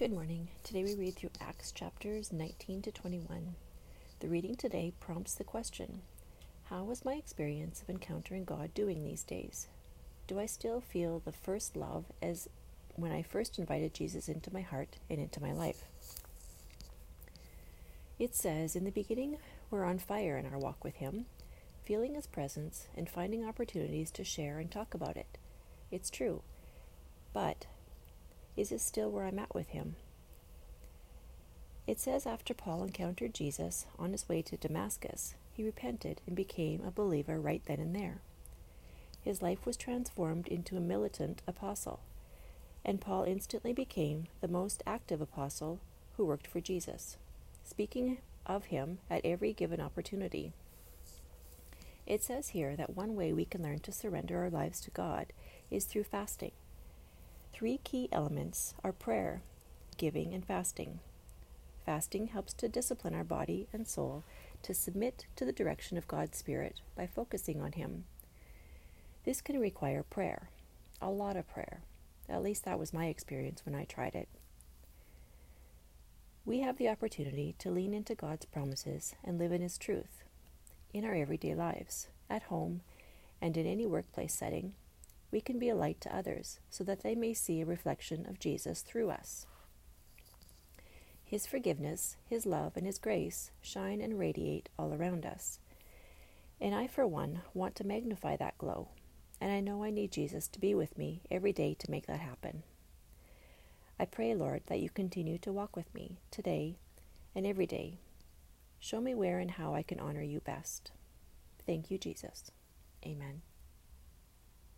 Good morning. Today we read through Acts chapters 19 to 21. The reading today prompts the question How was my experience of encountering God doing these days? Do I still feel the first love as when I first invited Jesus into my heart and into my life? It says, In the beginning, we're on fire in our walk with Him, feeling His presence and finding opportunities to share and talk about it. It's true. But is still where I'm at with Him? It says after Paul encountered Jesus on his way to Damascus, he repented and became a believer right then and there. His life was transformed into a militant apostle, and Paul instantly became the most active apostle who worked for Jesus, speaking of him at every given opportunity. It says here that one way we can learn to surrender our lives to God is through fasting. Three key elements are prayer, giving, and fasting. Fasting helps to discipline our body and soul to submit to the direction of God's Spirit by focusing on Him. This can require prayer, a lot of prayer. At least that was my experience when I tried it. We have the opportunity to lean into God's promises and live in His truth in our everyday lives, at home, and in any workplace setting. We can be a light to others so that they may see a reflection of Jesus through us. His forgiveness, His love, and His grace shine and radiate all around us. And I, for one, want to magnify that glow, and I know I need Jesus to be with me every day to make that happen. I pray, Lord, that you continue to walk with me today and every day. Show me where and how I can honor you best. Thank you, Jesus. Amen.